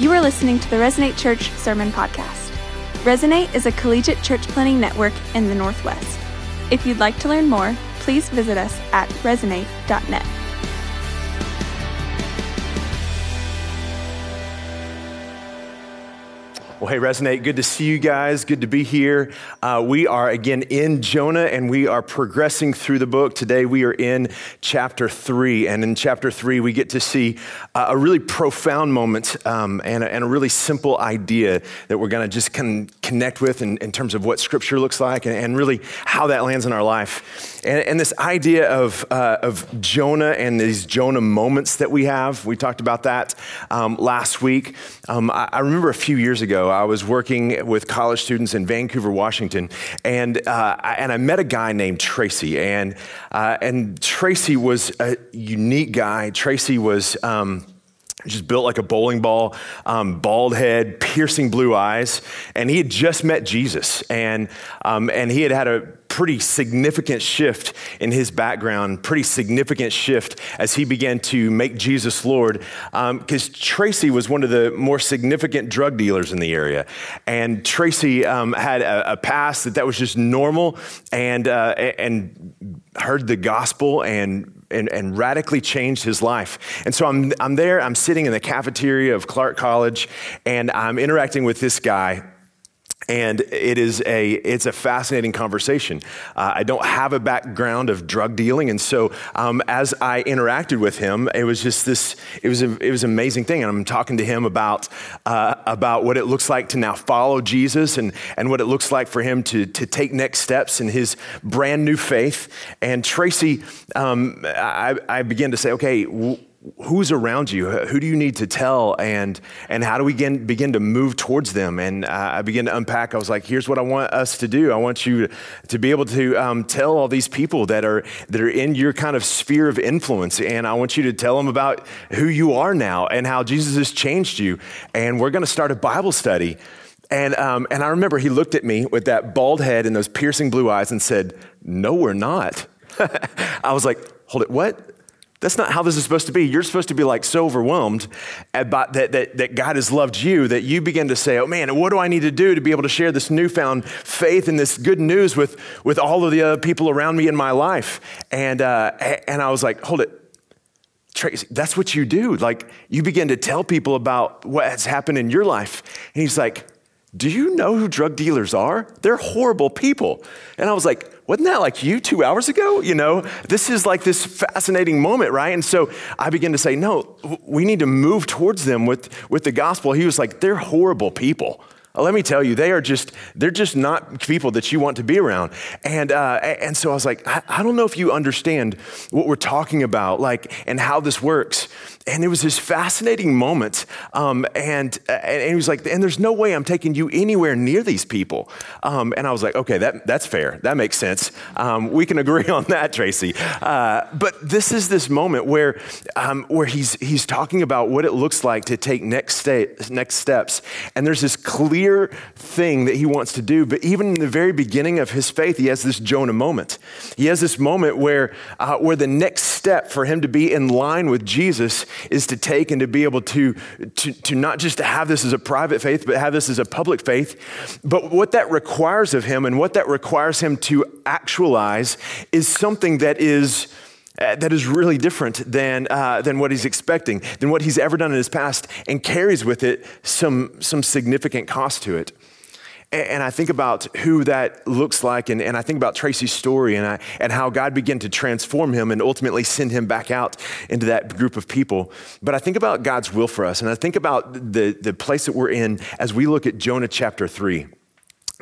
You are listening to the Resonate Church Sermon Podcast. Resonate is a collegiate church planting network in the Northwest. If you'd like to learn more, please visit us at resonate.net. Well, hey, Resonate, good to see you guys. Good to be here. Uh, we are again in Jonah and we are progressing through the book. Today we are in chapter three. And in chapter three, we get to see uh, a really profound moment um, and, a, and, a, really simple idea that we're going to just con- connect with in, in, terms of what scripture looks like and, and really how that lands in our life. And, and this idea of, uh, of Jonah and these Jonah moments that we have, we talked about that um, last week. Um, I, I remember a few years ago, I was working with college students in Vancouver, Washington, and, uh, and I met a guy named Tracy. And, uh, and Tracy was a unique guy. Tracy was. Um, just built like a bowling ball, um, bald head, piercing blue eyes, and he had just met Jesus, and um, and he had had a pretty significant shift in his background, pretty significant shift as he began to make Jesus Lord. Because um, Tracy was one of the more significant drug dealers in the area. And Tracy um, had a, a, past that that was just normal and, uh, and heard the gospel and and, and, radically changed his life. And so I'm, I'm there, I'm sitting in the cafeteria of Clark College, and I'm interacting with this guy and it is a it's a fascinating conversation. Uh, I don't have a background of drug dealing, and so um, as I interacted with him, it was just this it was a, it was an amazing thing. And I'm talking to him about uh, about what it looks like to now follow Jesus, and and what it looks like for him to to take next steps in his brand new faith. And Tracy, um, I, I began to say, okay. W- who's around you? Who do you need to tell? And, and how do we begin, begin to move towards them? And uh, I began to unpack. I was like, here's what I want us to do. I want you to be able to um, tell all these people that are, that are in your kind of sphere of influence. And I want you to tell them about who you are now and how Jesus has changed you. And we're going to start a Bible study. And, um, and I remember he looked at me with that bald head and those piercing blue eyes and said, No, we're not. I was like, Hold it, what? That's not how this is supposed to be. You're supposed to be like so overwhelmed about that, that, that God has loved you that you begin to say, oh man, what do I need to do to be able to share this newfound faith and this good news with, with all of the other people around me in my life? And, uh, and I was like, hold it. Tracy, that's what you do. Like, you begin to tell people about what has happened in your life. And he's like, do you know who drug dealers are? They're horrible people. And I was like, wasn't that like you two hours ago? You know, this is like this fascinating moment, right? And so I began to say, no, we need to move towards them with, with the gospel. He was like, they're horrible people. Uh, let me tell you, they are just, they're just not people that you want to be around. And, uh, and so I was like, I, I don't know if you understand what we're talking about, like, and how this works and it was this fascinating moment. Um, and, and he was like, and there's no way I'm taking you anywhere near these people. Um, and I was like, okay, that, that's fair. That makes sense. Um, we can agree on that, Tracy. Uh, but this is this moment where, um, where he's, he's talking about what it looks like to take next, sta- next steps. And there's this clear thing that he wants to do. But even in the very beginning of his faith, he has this Jonah moment. He has this moment where, uh, where the next step for him to be in line with Jesus is to take and to be able to, to, to not just to have this as a private faith, but have this as a public faith. But what that requires of him and what that requires him to actualize is something that is. Uh, that is really different than, uh, than what he's expecting, than what he's ever done in his past, and carries with it some, some significant cost to it. And I think about who that looks like, and, and I think about Tracy's story and, I, and how God began to transform him and ultimately send him back out into that group of people. But I think about God's will for us, and I think about the, the place that we're in as we look at Jonah chapter 3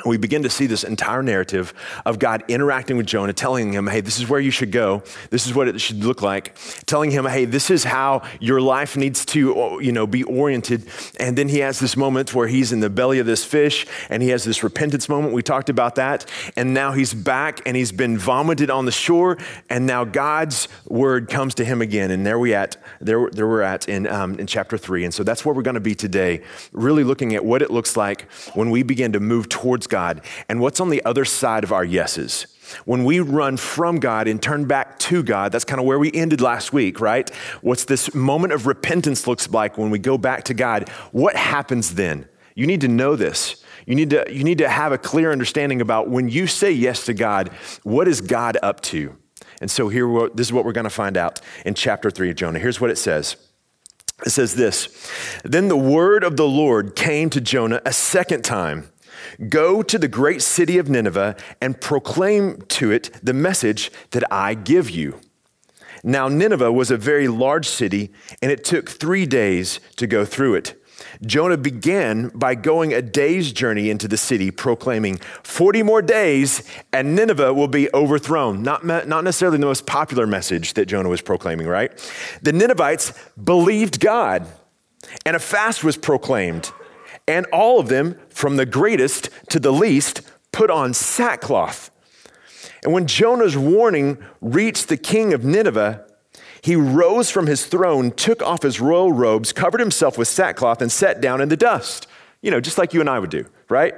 we begin to see this entire narrative of God interacting with Jonah, telling him, hey, this is where you should go. This is what it should look like. Telling him, hey, this is how your life needs to, you know, be oriented. And then he has this moment where he's in the belly of this fish and he has this repentance moment. We talked about that. And now he's back and he's been vomited on the shore. And now God's word comes to him again. And there we at, there, there we're at in, um, in chapter three. And so that's where we're going to be today, really looking at what it looks like when we begin to move towards God and what's on the other side of our yeses. when we run from God and turn back to God, that's kind of where we ended last week, right? What's this moment of repentance looks like when we go back to God? What happens then? You need to know this. You need to, you need to have a clear understanding about when you say yes to God, what is God up to? And so here, this is what we're going to find out in chapter three of Jonah. Here's what it says. It says this Then the word of the Lord came to Jonah a second time Go to the great city of Nineveh and proclaim to it the message that I give you. Now, Nineveh was a very large city, and it took three days to go through it. Jonah began by going a day's journey into the city, proclaiming, 40 more days and Nineveh will be overthrown. Not, not necessarily the most popular message that Jonah was proclaiming, right? The Ninevites believed God, and a fast was proclaimed. And all of them, from the greatest to the least, put on sackcloth. And when Jonah's warning reached the king of Nineveh, he rose from his throne, took off his royal robes, covered himself with sackcloth, and sat down in the dust. You know, just like you and I would do, right?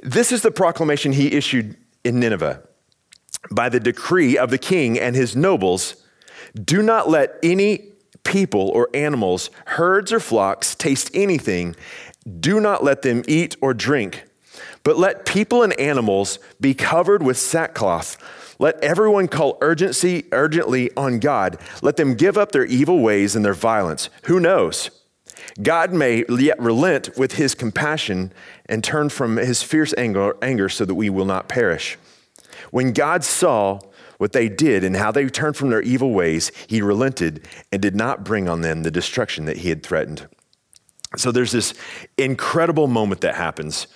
This is the proclamation he issued in Nineveh. By the decree of the king and his nobles, do not let any people or animals, herds or flocks, taste anything. Do not let them eat or drink, but let people and animals be covered with sackcloth let everyone call urgency urgently on God. Let them give up their evil ways and their violence. Who knows? God may yet relent with his compassion and turn from his fierce anger, anger so that we will not perish. When God saw what they did and how they turned from their evil ways, he relented and did not bring on them the destruction that he had threatened. So there's this incredible moment that happens.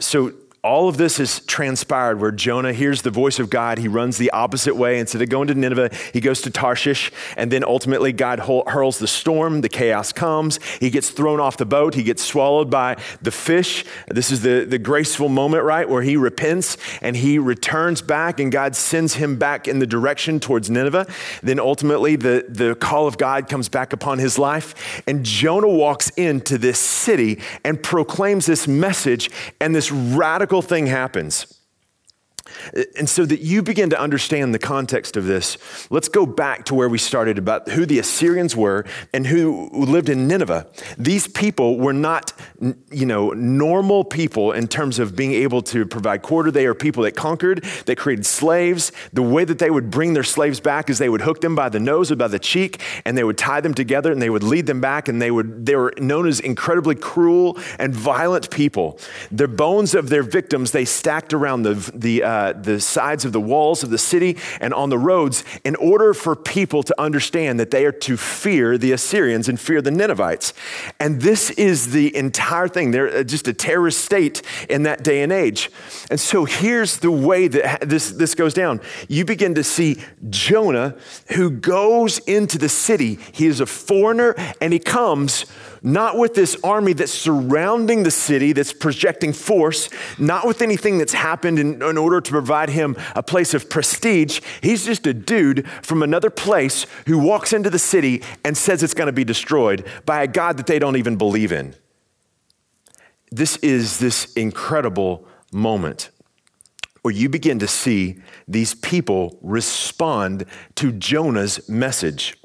So all of this has transpired where Jonah hears the voice of God. He runs the opposite way. Instead of going to Nineveh, he goes to Tarshish. And then ultimately, God hurls the storm. The chaos comes. He gets thrown off the boat. He gets swallowed by the fish. This is the, the graceful moment, right? Where he repents and he returns back, and God sends him back in the direction towards Nineveh. Then ultimately, the, the call of God comes back upon his life. And Jonah walks into this city and proclaims this message and this radical thing happens. And so that you begin to understand the context of this, let's go back to where we started about who the Assyrians were and who lived in Nineveh. These people were not, you know, normal people in terms of being able to provide quarter. They are people that conquered, that created slaves. The way that they would bring their slaves back is they would hook them by the nose or by the cheek, and they would tie them together, and they would lead them back, and they would they were known as incredibly cruel and violent people. The bones of their victims they stacked around the the uh, uh, the sides of the walls of the city and on the roads in order for people to understand that they are to fear the Assyrians and fear the Ninevites. And this is the entire thing. They're uh, just a terrorist state in that day and age. And so here's the way that this, this goes down. You begin to see Jonah who goes into the city. He is a foreigner and he comes not with this army that's surrounding the city, that's projecting force, not with anything that's happened in, in, order to provide him a place of prestige. He's just a dude from another place who walks into the city and says it's going to be destroyed by a God that they don't even believe in. This is this incredible moment where you begin to see these people respond to Jonah's message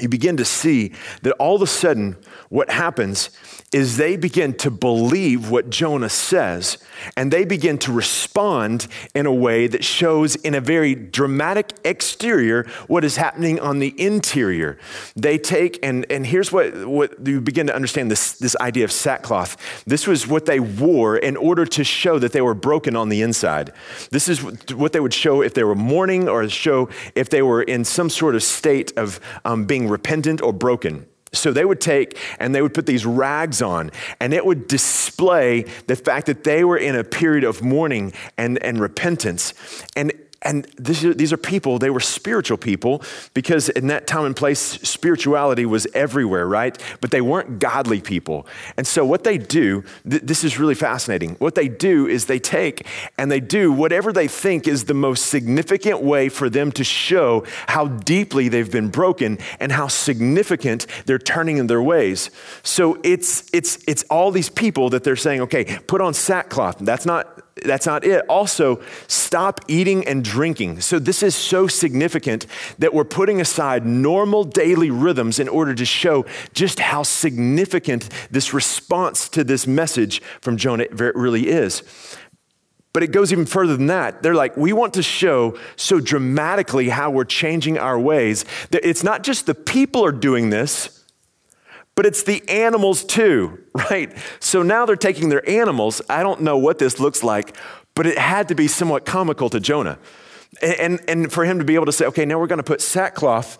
you begin to see that all of a sudden, what happens is they begin to believe what Jonah says, and they begin to respond in a way that shows in a very dramatic exterior what is happening on the interior. They take, and, and here's what, what you begin to understand this, this idea of sackcloth. This was what they wore in order to show that they were broken on the inside. This is what they would show if they were mourning or show if they were in some sort of state of um, being repentant or broken. So they would take and they would put these rags on, and it would display the fact that they were in a period of mourning and, and repentance. And and these are people, they were spiritual people because in that time and place, spirituality was everywhere, right? But they weren't godly people. And so, what they do, th- this is really fascinating. What they do is they take and they do whatever they think is the most significant way for them to show how deeply they've been broken and how significant they're turning in their ways. So, it's, it's, it's all these people that they're saying, okay, put on sackcloth. That's not that's not it. Also, stop eating and drinking. So, this is so significant that we're putting aside normal daily rhythms in order to show just how significant this response to this message from Jonah really is. But it goes even further than that. They're like, we want to show so dramatically how we're changing our ways that it's not just the people are doing this, but it's the animals too, right? So now they're taking their animals. I don't know what this looks like, but it had to be somewhat comical to Jonah. And, and, and for him to be able to say, okay, now we're going to put sackcloth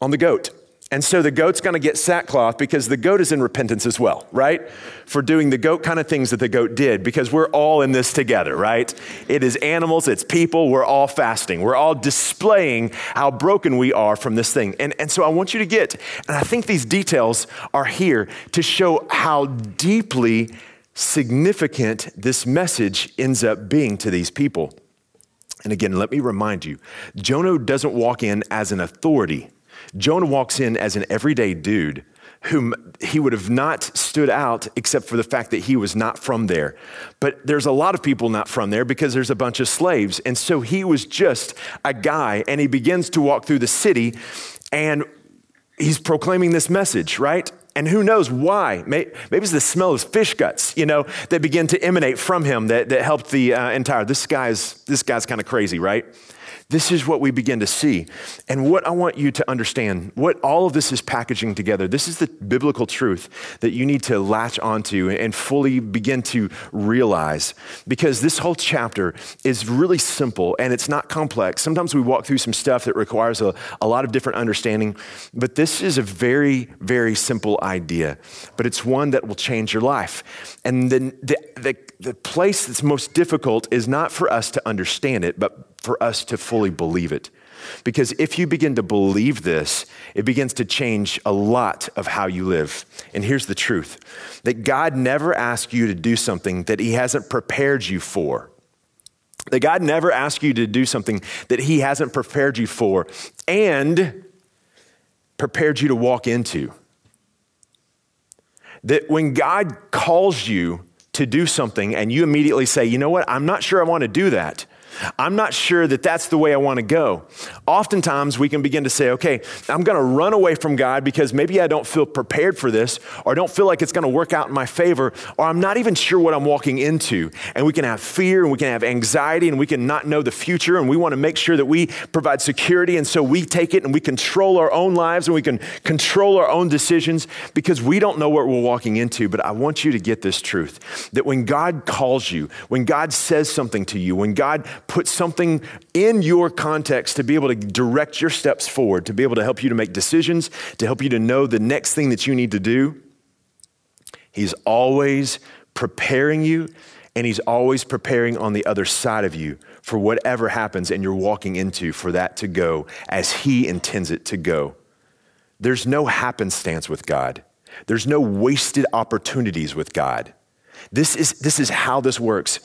on the goat. And so the goat's going to get sackcloth because the goat is in repentance as well, right? For doing the goat kind of things that the goat did because we're all in this together, right? It is animals, it's people, we're all fasting. We're all displaying how broken we are from this thing. And, and so I want you to get, and I think these details are here to show how deeply significant this message ends up being to these people. And again, let me remind you Jonah doesn't walk in as an authority. Jonah walks in as an everyday dude whom he would have not stood out except for the fact that he was not from there. But there's a lot of people not from there because there's a bunch of slaves. And so he was just a guy, and he begins to walk through the city and he's proclaiming this message, right? And who knows why? Maybe it's the smell of fish guts, you know, that begin to emanate from him that, that helped the uh, entire. This guy's, this guy's kind of crazy, right? This is what we begin to see. And what I want you to understand, what all of this is packaging together, this is the biblical truth that you need to latch onto and fully begin to realize. Because this whole chapter is really simple and it's not complex. Sometimes we walk through some stuff that requires a, a lot of different understanding, but this is a very, very simple idea. But it's one that will change your life. And then the, the, the place that's most difficult is not for us to understand it, but for us to fully believe it. Because if you begin to believe this, it begins to change a lot of how you live. And here's the truth that God never asks you to do something that He hasn't prepared you for. That God never asks you to do something that He hasn't prepared you for and prepared you to walk into. That when God calls you to do something and you immediately say, you know what, I'm not sure I want to do that. I'm not sure that that's the way I want to go. Oftentimes, we can begin to say, okay, I'm going to run away from God because maybe I don't feel prepared for this, or don't feel like it's going to work out in my favor, or I'm not even sure what I'm walking into. And we can have fear and we can have anxiety and we can not know the future, and we want to make sure that we provide security. And so we take it and we control our own lives and we can control our own decisions because we don't know what we're walking into. But I want you to get this truth that when God calls you, when God says something to you, when God put something in your context to be able to direct your steps forward, to be able to help you to make decisions, to help you to know the next thing that you need to do. He's always preparing you, and He's always preparing on the other side of you for whatever happens and you're walking into for that to go as He intends it to go. There's no happenstance with God. There's no wasted opportunities with God. This is, this is how this works.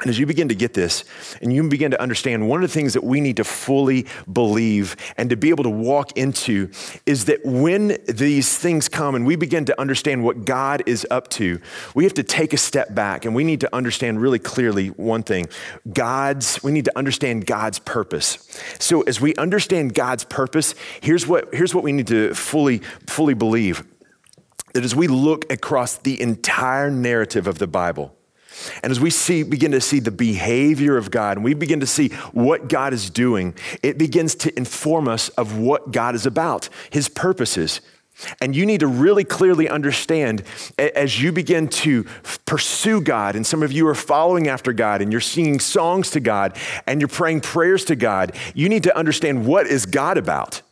And as you begin to get this and you begin to understand, one of the things that we need to fully believe and to be able to walk into is that when these things come and we begin to understand what God is up to, we have to take a step back and we need to understand really clearly one thing God's, we need to understand God's purpose. So as we understand God's purpose, here's what, here's what we need to fully, fully believe that as we look across the entire narrative of the Bible, and as we see, begin to see the behavior of God and we begin to see what God is doing, it begins to inform us of what God is about, his purposes. And you need to really clearly understand as you begin to pursue God, and some of you are following after God, and you're singing songs to God, and you're praying prayers to God, you need to understand what is God about?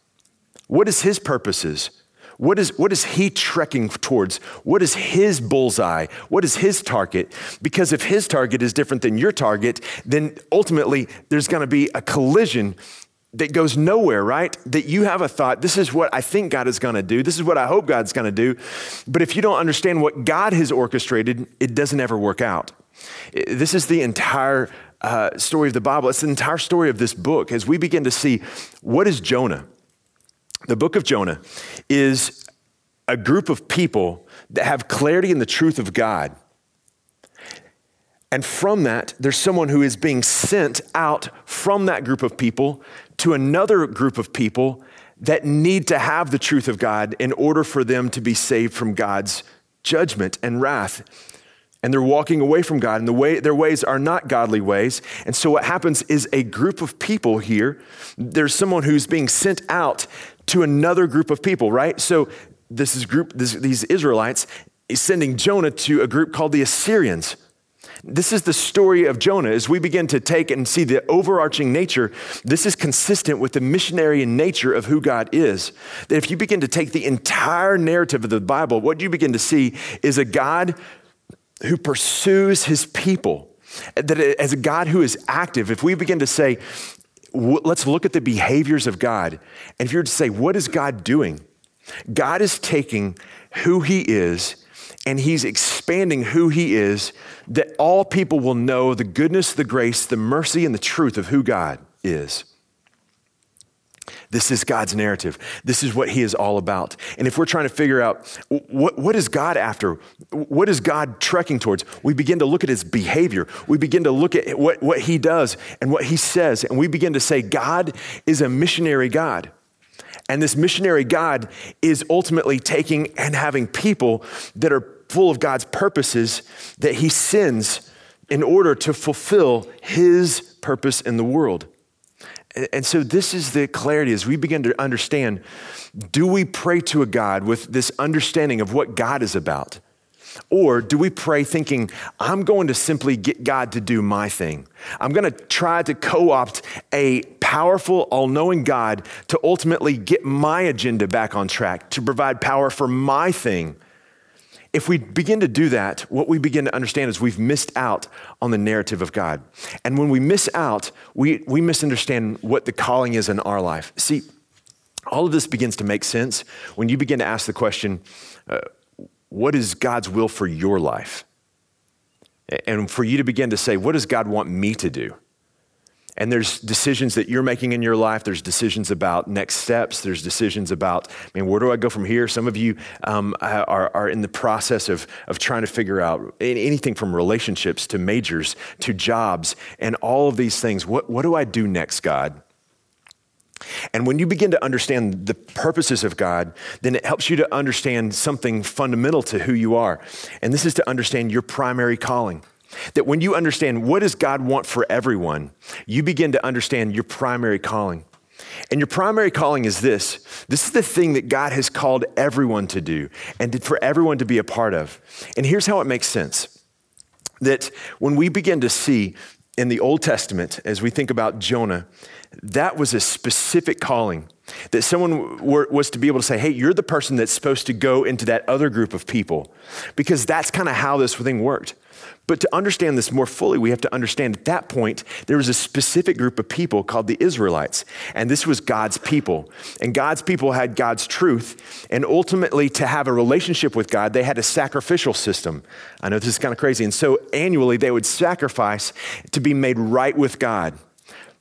What is his purposes? What is, what is he trekking towards? What is his bullseye? What is his target? Because if his target is different than your target, then ultimately there's going to be a collision that goes nowhere, right? That you have a thought, this is what I think God is going to do. This is what I hope God's going to do. But if you don't understand what God has orchestrated, it doesn't ever work out. This is the entire uh, story of the Bible. It's the entire story of this book as we begin to see what is Jonah? The book of Jonah is a group of people that have clarity in the truth of God. And from that, there's someone who is being sent out from that group of people to another group of people that need to have the truth of God in order for them to be saved from God's judgment and wrath. And they're walking away from God, and the way, their ways are not godly ways. And so, what happens is a group of people here, there's someone who's being sent out to another group of people, right? So, this is group, this, these Israelites, is sending Jonah to a group called the Assyrians. This is the story of Jonah. As we begin to take and see the overarching nature, this is consistent with the missionary nature of who God is. That if you begin to take the entire narrative of the Bible, what you begin to see is a God who pursues his people. That as a God who is active, if we begin to say, let's look at the behaviors of God, and if you were to say, what is God doing? God is taking who he is and he's expanding who he is that all people will know the goodness, the grace, the mercy, and the truth of who God is. This is God's narrative. This is what he is all about. And if we're trying to figure out what, what is God after, what is God trekking towards, we begin to look at his behavior. We begin to look at what, what he does and what he says. And we begin to say, God is a missionary God. And this missionary God is ultimately taking and having people that are full of God's purposes that he sends in order to fulfill his purpose in the world. And so, this is the clarity as we begin to understand do we pray to a God with this understanding of what God is about? Or do we pray thinking, I'm going to simply get God to do my thing? I'm going to try to co opt a powerful, all knowing God to ultimately get my agenda back on track, to provide power for my thing. If we begin to do that, what we begin to understand is we've missed out on the narrative of God. And when we miss out, we, we misunderstand what the calling is in our life. See, all of this begins to make sense when you begin to ask the question, uh, what is God's will for your life? And for you to begin to say, what does God want me to do? And there's decisions that you're making in your life. There's decisions about next steps. There's decisions about, I mean, where do I go from here? Some of you um, are, are in the process of, of trying to figure out anything from relationships to majors to jobs and all of these things. What, what do I do next, God? And when you begin to understand the purposes of God, then it helps you to understand something fundamental to who you are. And this is to understand your primary calling. That when you understand what does God want for everyone, you begin to understand your primary calling. And your primary calling is this. This is the thing that God has called everyone to do and for everyone to be a part of. And here's how it makes sense. That when we begin to see in the Old Testament, as we think about Jonah, that was a specific calling that someone were, was to be able to say, hey, you're the person that's supposed to go into that other group of people. Because that's kind of how this thing worked. But to understand this more fully, we have to understand at that point, there was a specific group of people called the Israelites. And this was God's people. And God's people had God's truth. And ultimately, to have a relationship with God, they had a sacrificial system. I know this is kind of crazy. And so annually, they would sacrifice to be made right with God.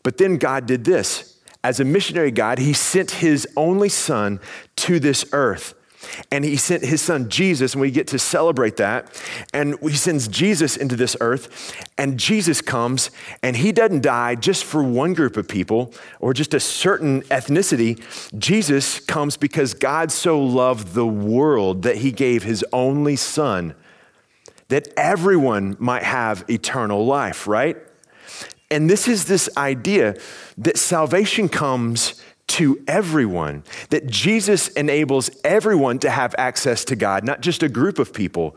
But then God did this. As a missionary God, he sent his only son to this earth and he sent his son Jesus, and we get to celebrate that. And he sends Jesus into this earth, and Jesus comes, and he doesn't die just for one group of people or just a certain ethnicity. Jesus comes because God so loved the world that he gave his only son that everyone might have eternal life, right? And this is this idea that salvation comes to everyone, that Jesus enables everyone to have access to God, not just a group of people.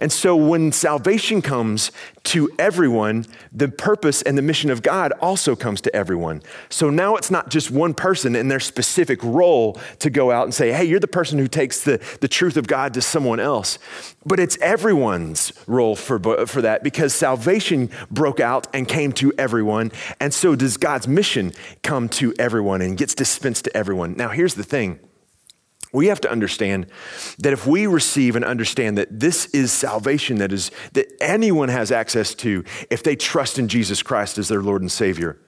And so when salvation comes to everyone, the purpose and the mission of God also comes to everyone. So now it's not just one person in their specific role to go out and say, hey, you're the person who takes the, the truth of God to someone else. But it's everyone's role for, for that because salvation broke out and came to everyone. And so does God's mission come to everyone and gets dispensed to everyone. Now, here's the thing. We have to understand that if we receive and understand that this is salvation that is that anyone has access to if they trust in Jesus Christ as their Lord and Savior,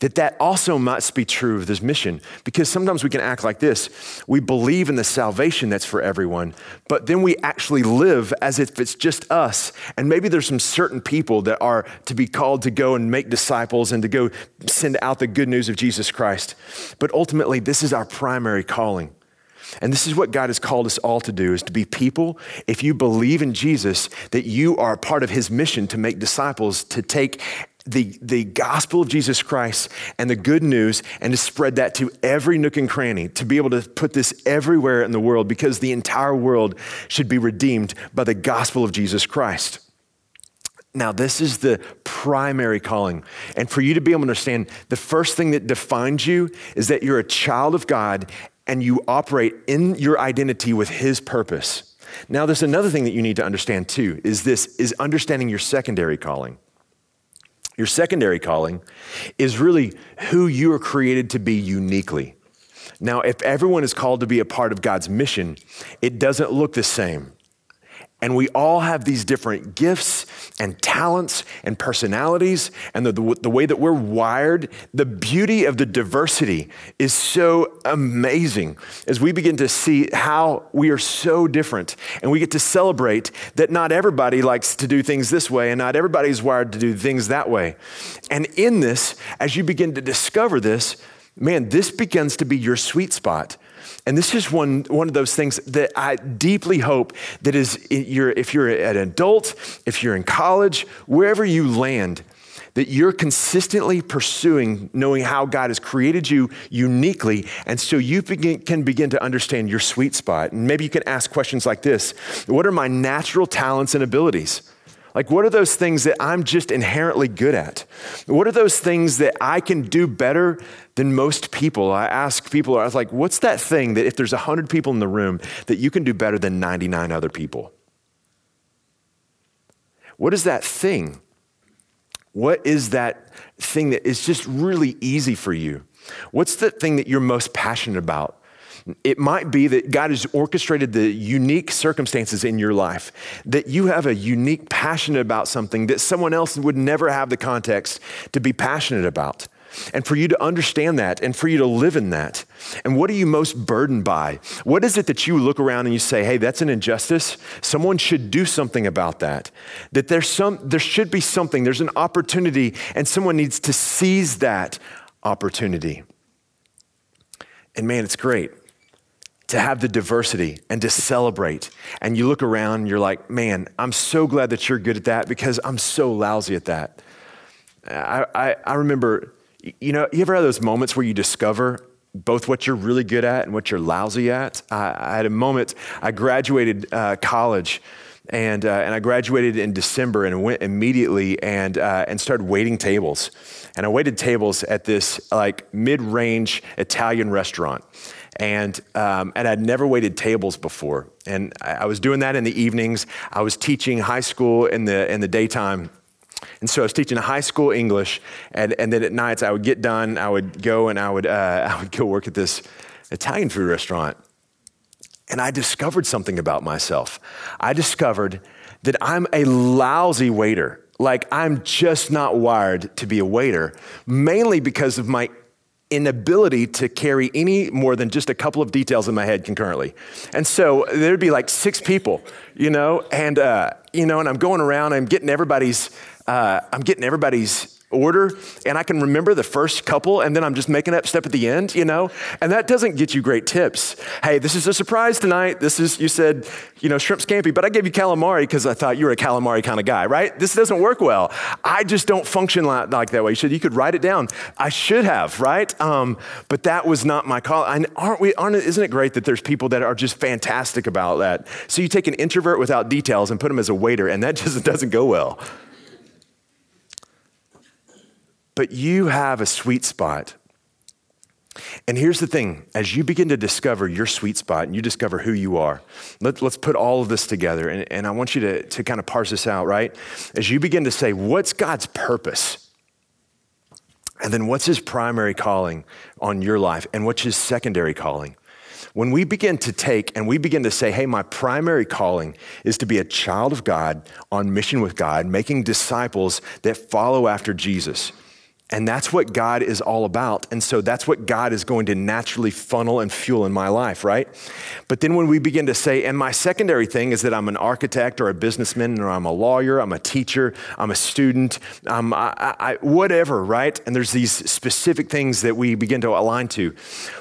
that that also must be true of this mission. Because sometimes we can act like this we believe in the salvation that's for everyone, but then we actually live as if it's just us. And maybe there's some certain people that are to be called to go and make disciples and to go send out the good news of Jesus Christ. But ultimately, this is our primary calling. And this is what God has called us all to do is to be people if you believe in Jesus that you are a part of his mission to make disciples to take the, the gospel of Jesus Christ and the good news and to spread that to every nook and cranny, to be able to put this everywhere in the world because the entire world should be redeemed by the gospel of Jesus Christ. Now, this is the primary calling. And for you to be able to understand, the first thing that defines you is that you're a child of God and you operate in your identity with His purpose. Now, there's another thing that you need to understand too is this is understanding your secondary calling. Your secondary calling is really who you are created to be uniquely. Now, if everyone is called to be a part of God's mission, it doesn't look the same. And we all have these different gifts and talents and personalities and the, the, the, way that we're wired. The beauty of the diversity is so amazing as we begin to see how we are so different. And we get to celebrate that not everybody likes to do things this way and not everybody is wired to do things that way. And in this, as you begin to discover this, man, this begins to be your sweet spot and this is one, one of those things that I deeply hope that is, you're, if you're an adult, if you're in college, wherever you land, that you're consistently pursuing knowing how God has created you uniquely. And so you begin, can begin to understand your sweet spot. And maybe you can ask questions like this What are my natural talents and abilities? Like, what are those things that I'm just inherently good at? What are those things that I can do better than most people? I ask people, I was like, what's that thing that if there's 100 people in the room, that you can do better than 99 other people? What is that thing? What is that thing that is just really easy for you? What's the thing that you're most passionate about? It might be that God has orchestrated the unique circumstances in your life, that you have a unique passion about something that someone else would never have the context to be passionate about. And for you to understand that and for you to live in that. And what are you most burdened by? What is it that you look around and you say, hey, that's an injustice? Someone should do something about that. That there's some, there should be something, there's an opportunity, and someone needs to seize that opportunity. And man, it's great to have the diversity and to celebrate. And you look around and you're like, man, I'm so glad that you're good at that because I'm so lousy at that. I, I, I remember, you know, you ever had those moments where you discover both what you're really good at and what you're lousy at? I, I had a moment, I graduated uh, college. And, uh, and I graduated in December and went immediately and, uh, and started waiting tables. And I waited tables at this like mid-range Italian restaurant and um, and I'd never waited tables before. And I, was doing that in the evenings. I was teaching high school in the in the daytime. And so I was teaching high school English, and, and then at nights I would get done, I would go and I would, uh, I would go work at this Italian food restaurant. And I discovered something about myself. I discovered that I'm a lousy waiter. Like, I'm just not wired to be a waiter, mainly because of my inability to carry any more than just a couple of details in my head concurrently. And so there'd be like six people, you know, and, uh, you know, and I'm going around, I'm getting everybody's, uh, I'm getting everybody's order and I can remember the first couple and then I'm just making up step at the end, you know? And that doesn't get you great tips. Hey, this is a surprise tonight. This is, you said, you know, shrimp scampi, but I gave you calamari because I thought you were a calamari kind of guy, right? This doesn't work well. I just don't function like, like that way. You said you could write it down. I should have, right? Um, but that was not my call. And aren't we, aren't, isn't it great that there's people that are just fantastic about that? So you take an introvert without details and put him as a waiter and that just doesn't go well. But you have a sweet spot. And here's the thing as you begin to discover your sweet spot and you discover who you are, let, us put all of this together. And, and I want you to, to kind of parse this out, right? As you begin to say, what's God's purpose? And then what's his primary calling on your life? And what's his secondary calling? When we begin to take and we begin to say, hey, my primary calling is to be a child of God on mission with God, making disciples that follow after Jesus And that's what God is all about. And so that's what God is going to naturally funnel and fuel in my life, right? But then when we begin to say, and my secondary thing is that I'm an architect or a businessman or I'm a lawyer, I'm a teacher, I'm a student, um, I'm, I, I, whatever, right? And there's these specific things that we begin to align to.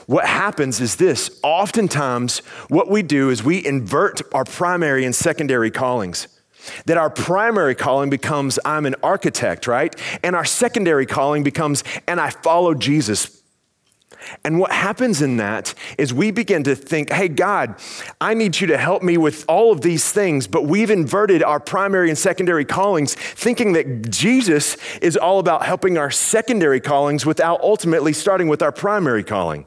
What happens is this oftentimes, what we do is we invert our primary and secondary callings. That our primary calling becomes, I'm an architect, right? And our secondary calling becomes, and I follow Jesus. And what happens in that is we begin to think, hey, God, I need you to help me with all of these things, but we've inverted our primary and secondary callings, thinking that Jesus is all about helping our secondary callings without ultimately starting with our primary calling.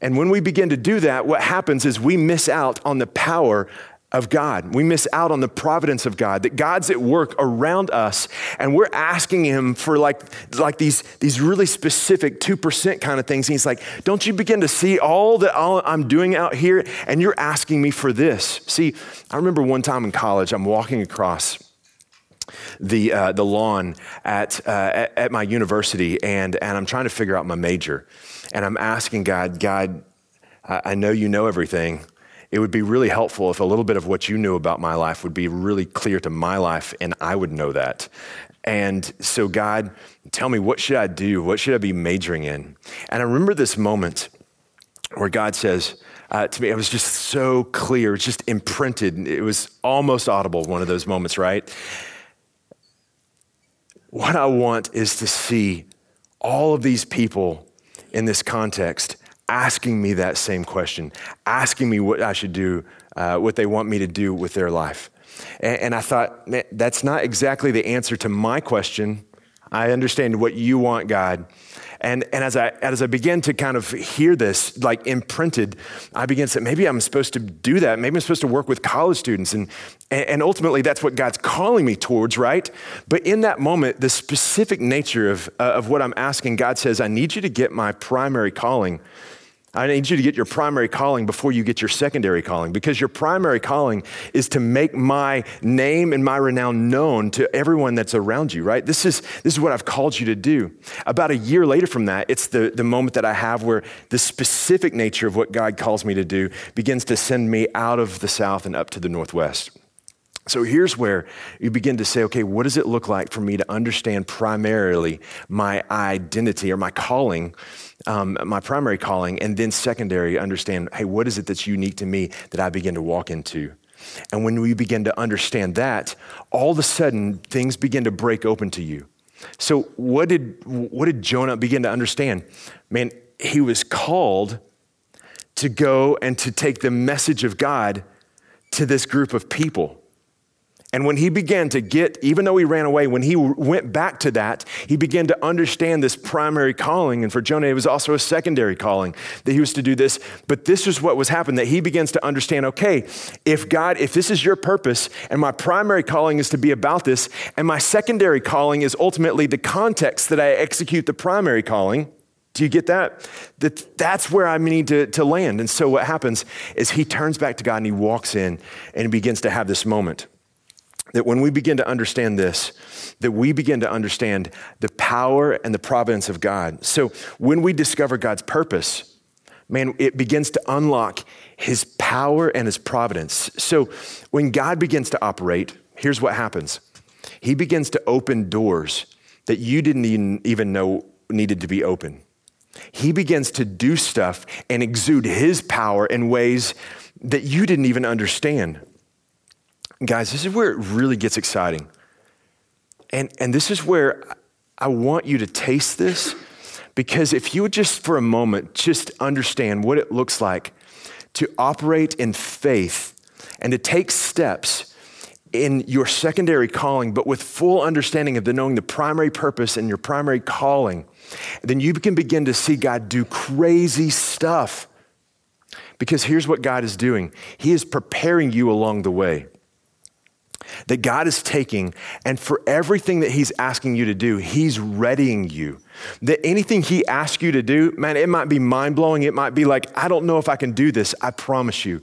And when we begin to do that, what happens is we miss out on the power of God. We miss out on the providence of God, that God's at work around us, and we're asking Him for like, like these, these really specific 2% kind of things. And He's like, Don't you begin to see all that I'm doing out here? And you're asking me for this. See, I remember one time in college, I'm walking across the, uh, the lawn at, uh, at, at my university, and, and I'm trying to figure out my major. And I'm asking God, God, I know you know everything it would be really helpful if a little bit of what you knew about my life would be really clear to my life and I would know that. And so, God, tell me, what should I do? What should I be majoring in? And I remember this moment where God says uh, to me, it was just so clear, it's just imprinted. It was almost audible, one of those moments, right? What I want is to see all of these people in this context asking me that same question, asking me what I should do, uh, what they want me to do with their life. And, and I thought, that's not exactly the answer to my question. I understand what you want, God. And, and as, I, as I began to kind of hear this, like imprinted, I began to say, maybe I'm supposed to do that. Maybe I'm supposed to work with college students. And, and ultimately, that's what God's calling me towards, right? But in that moment, the specific nature of, uh, of what I'm asking, God says, I need you to get my primary calling I need you to get your primary calling before you get your secondary calling because your primary calling is to make my name and my renown known to everyone that's around you, right? This is, this is what I've called you to do. About a year later from that, it's the, the moment that I have where the specific nature of what God calls me to do begins to send me out of the South and up to the Northwest. So here's where you begin to say, okay, what does it look like for me to understand primarily my identity or my calling, um, my primary calling, and then secondary, understand, hey, what is it that's unique to me that I begin to walk into? And when we begin to understand that, all of a sudden things begin to break open to you. So what did what did Jonah begin to understand? Man, he was called to go and to take the message of God to this group of people. And when he began to get, even though he ran away, when he went back to that, he began to understand this primary calling. And for Jonah, it was also a secondary calling that he was to do this. But this is what was happening that he begins to understand okay, if God, if this is your purpose, and my primary calling is to be about this, and my secondary calling is ultimately the context that I execute the primary calling. Do you get that? that that's where I need to, to land. And so what happens is he turns back to God and he walks in and he begins to have this moment. That when we begin to understand this, that we begin to understand the power and the providence of God. So when we discover God's purpose, man, it begins to unlock his power and his providence. So when God begins to operate, here's what happens He begins to open doors that you didn't even know needed to be open. He begins to do stuff and exude his power in ways that you didn't even understand. Guys, this is where it really gets exciting. And, and this is where I want you to taste this because if you would just for a moment just understand what it looks like to operate in faith and to take steps in your secondary calling, but with full understanding of the knowing the primary purpose and your primary calling, then you can begin to see God do crazy stuff. Because here's what God is doing He is preparing you along the way that God is taking, and for everything that He's asking you to do, He's readying you. That anything He asks you to do, man, it might be mind blowing. It might be like, I don't know if I can do this. I promise you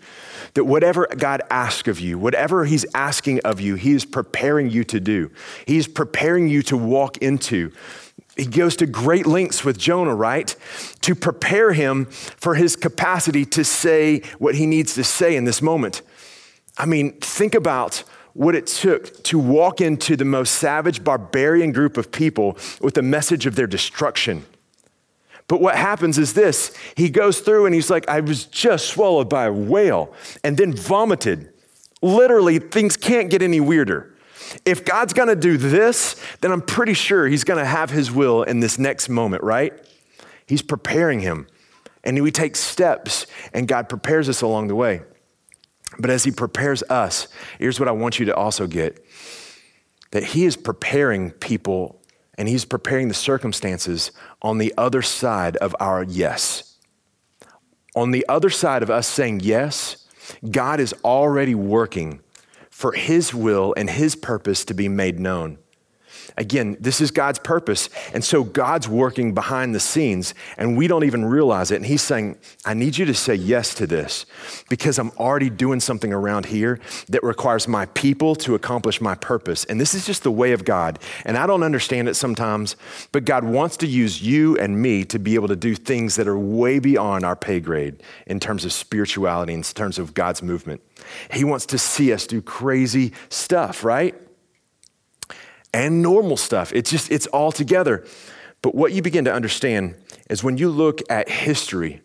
that whatever God asks of you, whatever He's asking of you, He is preparing you to do. He's preparing you to walk into. he goes to great lengths with Jonah, right? To prepare him for his capacity to say what he needs to say in this moment. I mean, think about what it took to walk into the most savage, barbarian group of people with the message of their destruction. But what happens is this he goes through and he's like, I was just swallowed by a whale and then vomited. Literally, things can't get any weirder. If God's gonna do this, then I'm pretty sure he's gonna have his will in this next moment, right? He's preparing him. And we take steps, and God prepares us along the way. But as He prepares us, here's what I want you to also get that He is preparing people and He's preparing the circumstances on the other side of our yes. On the other side of us saying yes, God is already working for His will and His purpose to be made known. Again, this is God's purpose. And so God's working behind the scenes, and we don't even realize it. And He's saying, I need you to say yes to this because I'm already doing something around here that requires my people to accomplish my purpose. And this is just the way of God. And I don't understand it sometimes, but God wants to use you and me to be able to do things that are way beyond our pay grade in terms of spirituality, in terms of God's movement. He wants to see us do crazy stuff, right? And normal stuff. It's just, it's all together. But what you begin to understand is when you look at history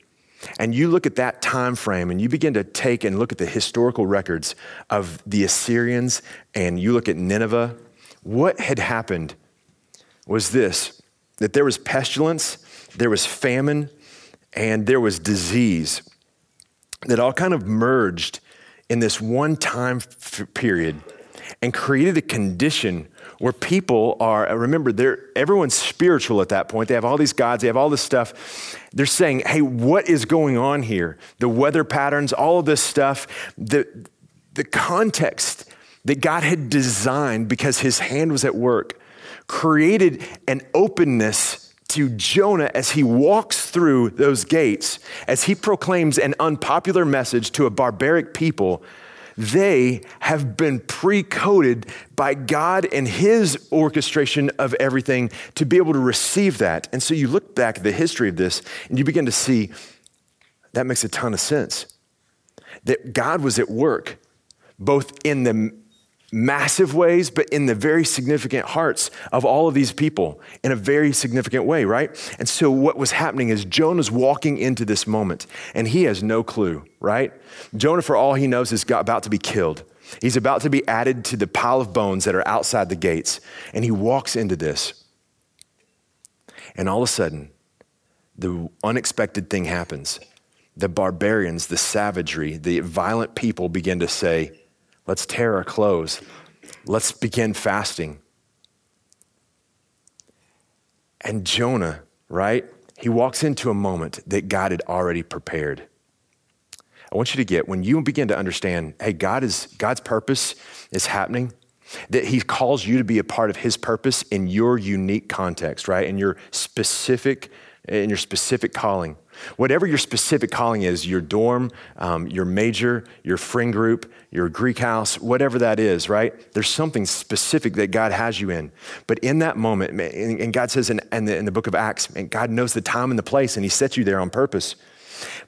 and you look at that time frame and you begin to take and look at the historical records of the Assyrians and you look at Nineveh, what had happened was this that there was pestilence, there was famine, and there was disease that all kind of merged in this one time period and created a condition where people are, uh, remember, they're, everyone's spiritual at that point. They have all these gods, they have all this stuff. They're saying, hey, what is going on here? The weather patterns, all of this stuff, the, the context that God had designed because his hand was at work created an openness to Jonah as he walks through those gates, as he proclaims an unpopular message to a barbaric people they have been pre coded by God and His orchestration of everything to be able to receive that. And so you look back at the history of this and you begin to see that makes a ton of sense. That God was at work both in the massive ways, but in the very significant hearts of all of these people in a very significant way, right? And so what was happening is Jonah's walking into this moment and he has no clue, right? Jonah, for all he knows, is about to be killed. He's about to be added to the pile of bones that are outside the gates. And he walks into this. And all of a sudden, the unexpected thing happens. The barbarians, the savagery, the violent people begin to say, Let's tear our clothes. Let's begin fasting. And Jonah, right? He walks into a moment that God had already prepared. I want you to get when you begin to understand, hey, God is God's purpose is happening, that He calls you to be a part of His purpose in your unique context, right? In your specific, in your specific calling. Whatever your specific calling is, your dorm, um, your major, your friend group, your Greek house, whatever that is, right? There's something specific that God has you in. But in that moment, and God says in, in, the, in the book of Acts, and God knows the time and the place, and He sets you there on purpose.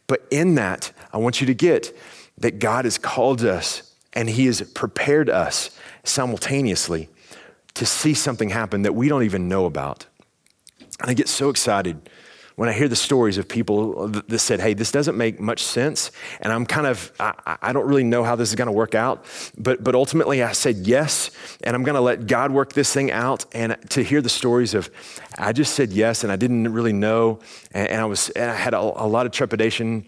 But in that, I want you to get that God has called us and He has prepared us simultaneously to see something happen that we don't even know about. And I get so excited when I hear the stories of people that said, hey, this doesn't make much sense, and I'm kind of, I, I don't really know how this is going to work out, but, but ultimately I said yes, and I'm going to let God work this thing out. And to hear the stories of, I just said yes, and I didn't really know, and, and I was, and I had a, a lot of trepidation.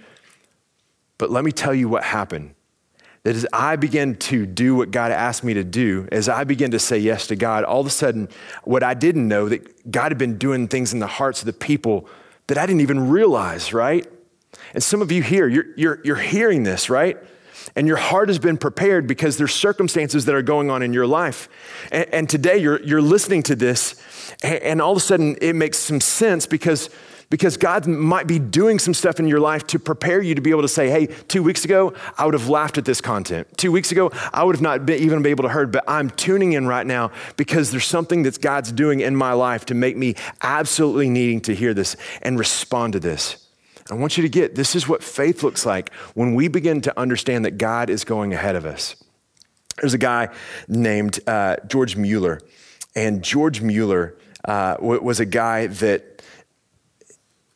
But let me tell you what happened that as I began to do what God asked me to do, as I began to say yes to God, all of a sudden, what I didn't know, that God had been doing things in the hearts of the people that I didn't even realize, right? And some of you here, you're, you're, you're hearing this, right? And your heart has been prepared because there's circumstances that are going on in your life. And, and today you're, you're listening to this, and, and all of a sudden it makes some sense because Because God might be doing some stuff in your life to prepare you to be able to say, hey, two weeks ago, I would have laughed at this content. Two weeks ago, I would have not been, even been able to heard, but I'm tuning in right now because there's something that God's doing in my life to make me absolutely needing to hear this and respond to this. I want you to get this is what faith looks like when we begin to understand that God is going ahead of us. There's a guy named uh, George Mueller, and George Mueller uh, was a guy that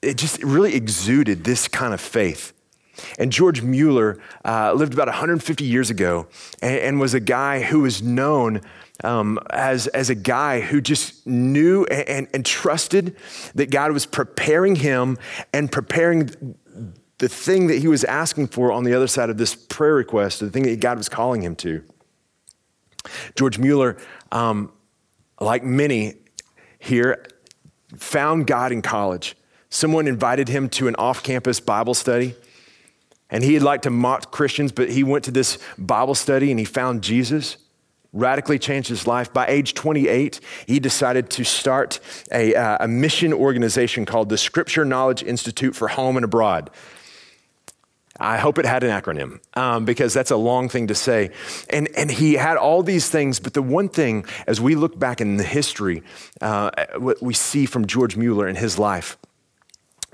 it just really exuded this kind of faith. And George Mueller uh, lived about 150 years ago and, and, was a guy who was known um, as, as a guy who just knew and, and, and trusted that God was preparing him and preparing the thing that he was asking for on the other side of this prayer request, the thing that God was calling him to. George Mueller, um, like many here, found God in college. Someone invited him to an off campus Bible study. And he had liked to mock Christians, but he went to this Bible study and he found Jesus, radically changed his life. By age 28, he decided to start a, uh, a mission organization called the Scripture Knowledge Institute for Home and Abroad. I hope it had an acronym um, because that's a long thing to say. And, and he had all these things, but the one thing, as we look back in the history, uh, what we see from George Mueller in his life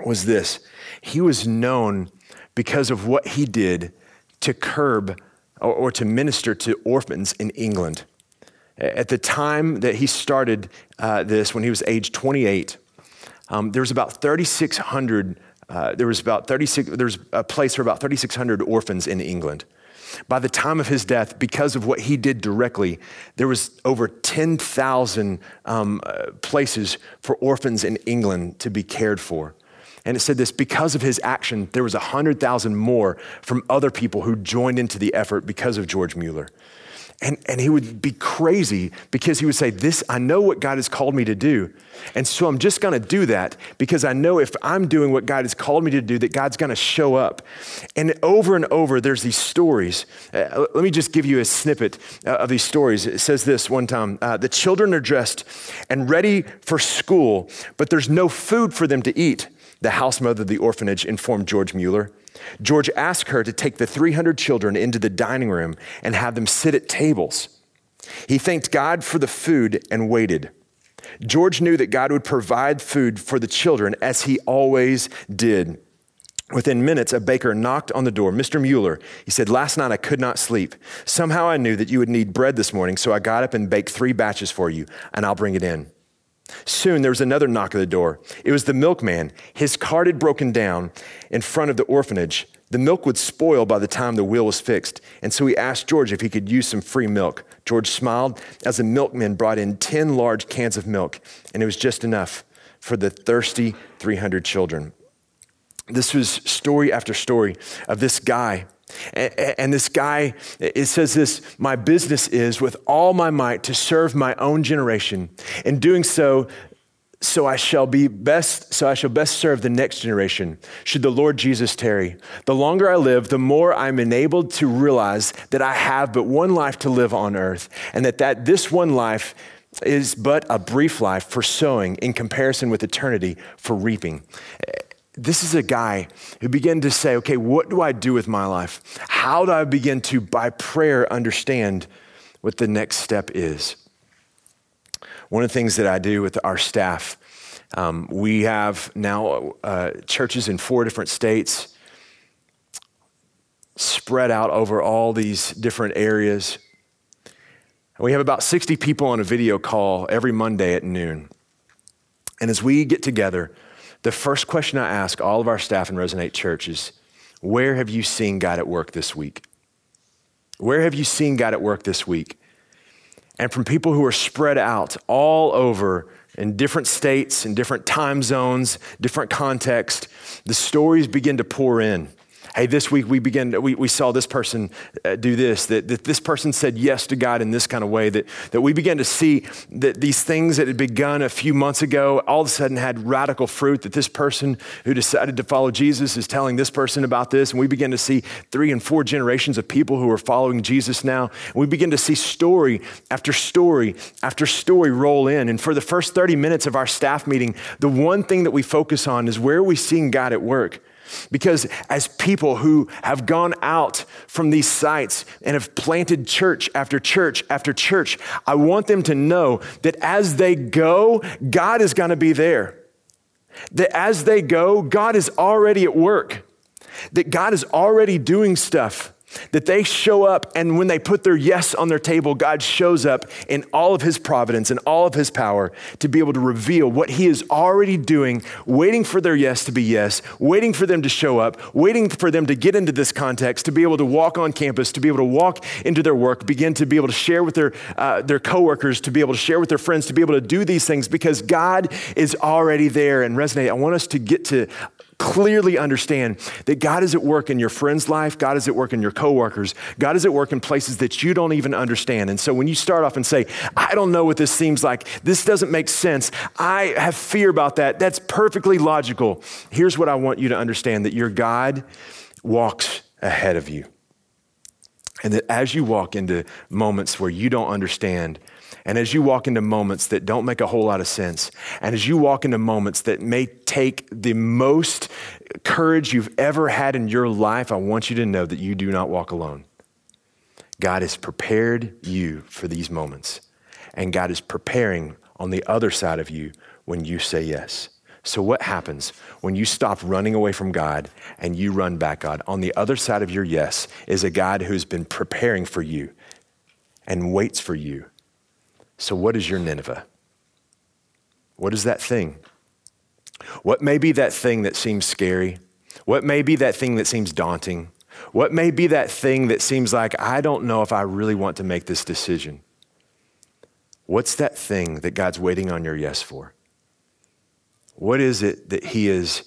was this he was known because of what he did to curb or, or to minister to orphans in England. At the time that he started uh, this, when he was age 28, um, there was about 3,600. Uh, there was about 36. There was a place for about 3,600 orphans in England. By the time of his death, because of what he did directly, there was over 10,000 um, uh, places for orphans in England to be cared for. And it said this because of his action, there was 100,000 more from other people who joined into the effort because of George Mueller. And, and he would be crazy because he would say, This, I know what God has called me to do. And so I'm just going to do that because I know if I'm doing what God has called me to do, that God's going to show up. And over and over, there's these stories. Uh, let me just give you a snippet uh, of these stories. It says this one time uh, The children are dressed and ready for school, but there's no food for them to eat the house mother of the orphanage informed George Mueller. George asked her to take the 300 children into the dining room and have them sit at tables. He thanked God for the food and waited. George knew that God would provide food for the children as he always did. Within minutes, a baker knocked on the door. Mr. Mueller, he said, Last night I could not sleep. Somehow I knew that you would need bread this morning, so I got up and baked three batches for you, and I'll bring it in. Soon there was another knock at the door. It was the milkman. His cart had broken down in front of the orphanage. The milk would spoil by the time the wheel was fixed, and so he asked George if he could use some free milk. George smiled as the milkman brought in 10 large cans of milk, and it was just enough for the thirsty 300 children. This was story after story of this guy and this guy, it says this My business is with all my might to serve my own generation. In doing so, so I shall be best, so I shall best serve the next generation, should the Lord Jesus tarry. The longer I live, the more I'm enabled to realize that I have but one life to live on earth, and that, that this one life is but a brief life for sowing in comparison with eternity for reaping this is a guy who began to say, okay, what do I do with my life? How do I begin to, by prayer, understand what the next step is? One of the things that I do with our staff, um, we have now uh, churches in four different states spread out over all these different areas. We have about 60 people on a video call every Monday at noon. And as we get together, the first question I ask all of our staff in Resonate Church is where have you seen God at work this week? Where have you seen God at work this week? And from people who are spread out all over in different states, in different time zones, different contexts, the stories begin to pour in Hey, this week we began, we, we saw this person uh, do this, that, that this person said yes to God in this kind of way, that, that we began to see that these things that had begun a few months ago all of a sudden had radical fruit, that this person who decided to follow Jesus is telling this person about this. And we begin to see three and four generations of people who are following Jesus now. And we begin to see story after story after story roll in. And for the first 30 minutes of our staff meeting, the one thing that we focus on is where are we seeing God at work? Because as people who have gone out from these sites and have planted church after church after church, I want them to know that as they go, God is going to be there. That as they go, God is already at work. That God is already doing stuff that they show up, and when they put their yes on their table, God shows up in all of his providence and all of his power to be able to reveal what he is already doing, waiting for their yes to be yes, waiting for them to show up, waiting for them to get into this context, to be able to walk on campus, to be able to walk into their work, begin to be able to share with their, uh, their coworkers, to be able to share with their friends, to be able to do these things because God is already there. And resonate, I want us to get to clearly understand that God is at work in your friend's life, God is at work in your coworkers, God is at work in places that you don't even understand. And so when you start off and say, I don't know what this seems like, this doesn't make sense, I have fear about that, that's perfectly logical. Here's what I want you to understand that your God walks ahead of you. And that as you walk into moments where you don't understand, and as you walk into moments that don't make a whole lot of sense, and as you walk into moments that may take the most courage you've ever had in your life, I want you to know that you do not walk alone. God has prepared you for these moments, and God is preparing on the other side of you when you say yes. So, what happens when you stop running away from God and you run back God? On the other side of your yes is a God who's been preparing for you and waits for you so, what is your Nineveh? What is that thing? What may be that thing that seems scary? What may be that thing that seems daunting? What may be that thing that seems like, I don't know if I really want to make this decision? What's that thing that God's waiting on your yes for? What is it that He has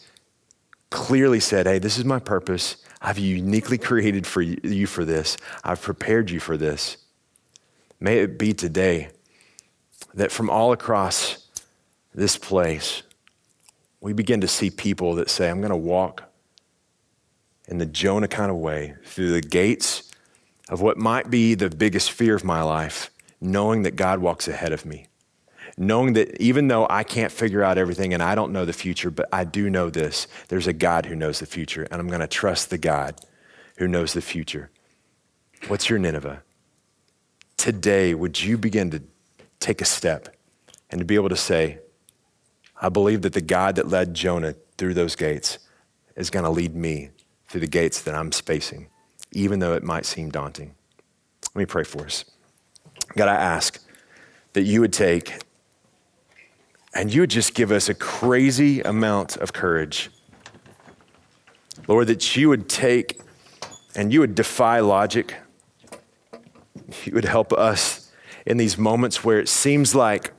clearly said, hey, this is my purpose. I've uniquely created for you for this. I've prepared you for this. May it be today that from all across this place, we begin to see people that say, I'm going to walk in the Jonah kind of way through the gates of what might be the biggest fear of my life, knowing that God walks ahead of me. Knowing that even though I can't figure out everything and I don't know the future, but I do know this there's a God who knows the future, and I'm going to trust the God who knows the future. What's your Nineveh? Today, would you begin to take a step and to be able to say, I believe that the God that led Jonah through those gates is going to lead me through the gates that I'm spacing, even though it might seem daunting. Let me pray for us. God, I ask that you would take and you would just give us a crazy amount of courage. Lord, that you would take and you would defy logic. You would help us in these moments where it seems like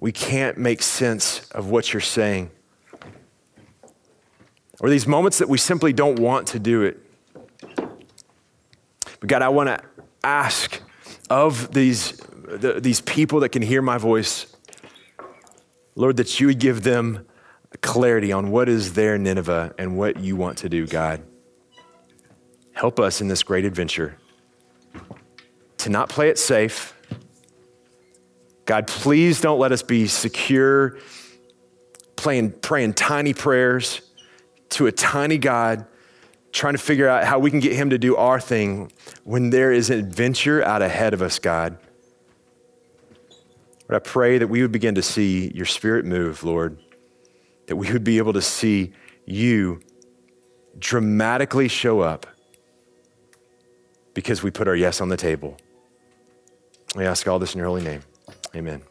we can't make sense of what you're saying, or these moments that we simply don't want to do it. But God, I want to ask of these, the, these people that can hear my voice, Lord, that you would give them clarity on what is their Nineveh and what you want to do, God. Help us in this great adventure to not play it safe. God, please don't let us be secure, playing, praying tiny prayers to a tiny God, trying to figure out how we can get Him to do our thing when there is an adventure out ahead of us, God. But I pray that we would begin to see your Spirit move, Lord, that we would be able to see you dramatically show up because we put our yes on the table. We ask all this in your holy name. Amen.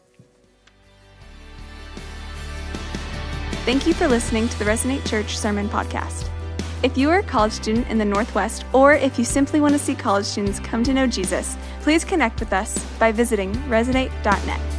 Thank you for listening to the Resonate Church Sermon Podcast. If you are a college student in the Northwest, or if you simply want to see college students come to know Jesus, please connect with us by visiting resonate.net.